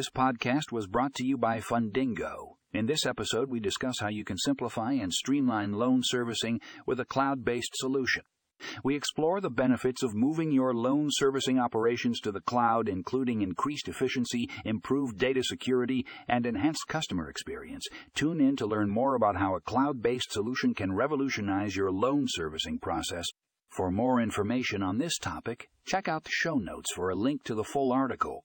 This podcast was brought to you by Fundingo. In this episode, we discuss how you can simplify and streamline loan servicing with a cloud based solution. We explore the benefits of moving your loan servicing operations to the cloud, including increased efficiency, improved data security, and enhanced customer experience. Tune in to learn more about how a cloud based solution can revolutionize your loan servicing process. For more information on this topic, check out the show notes for a link to the full article.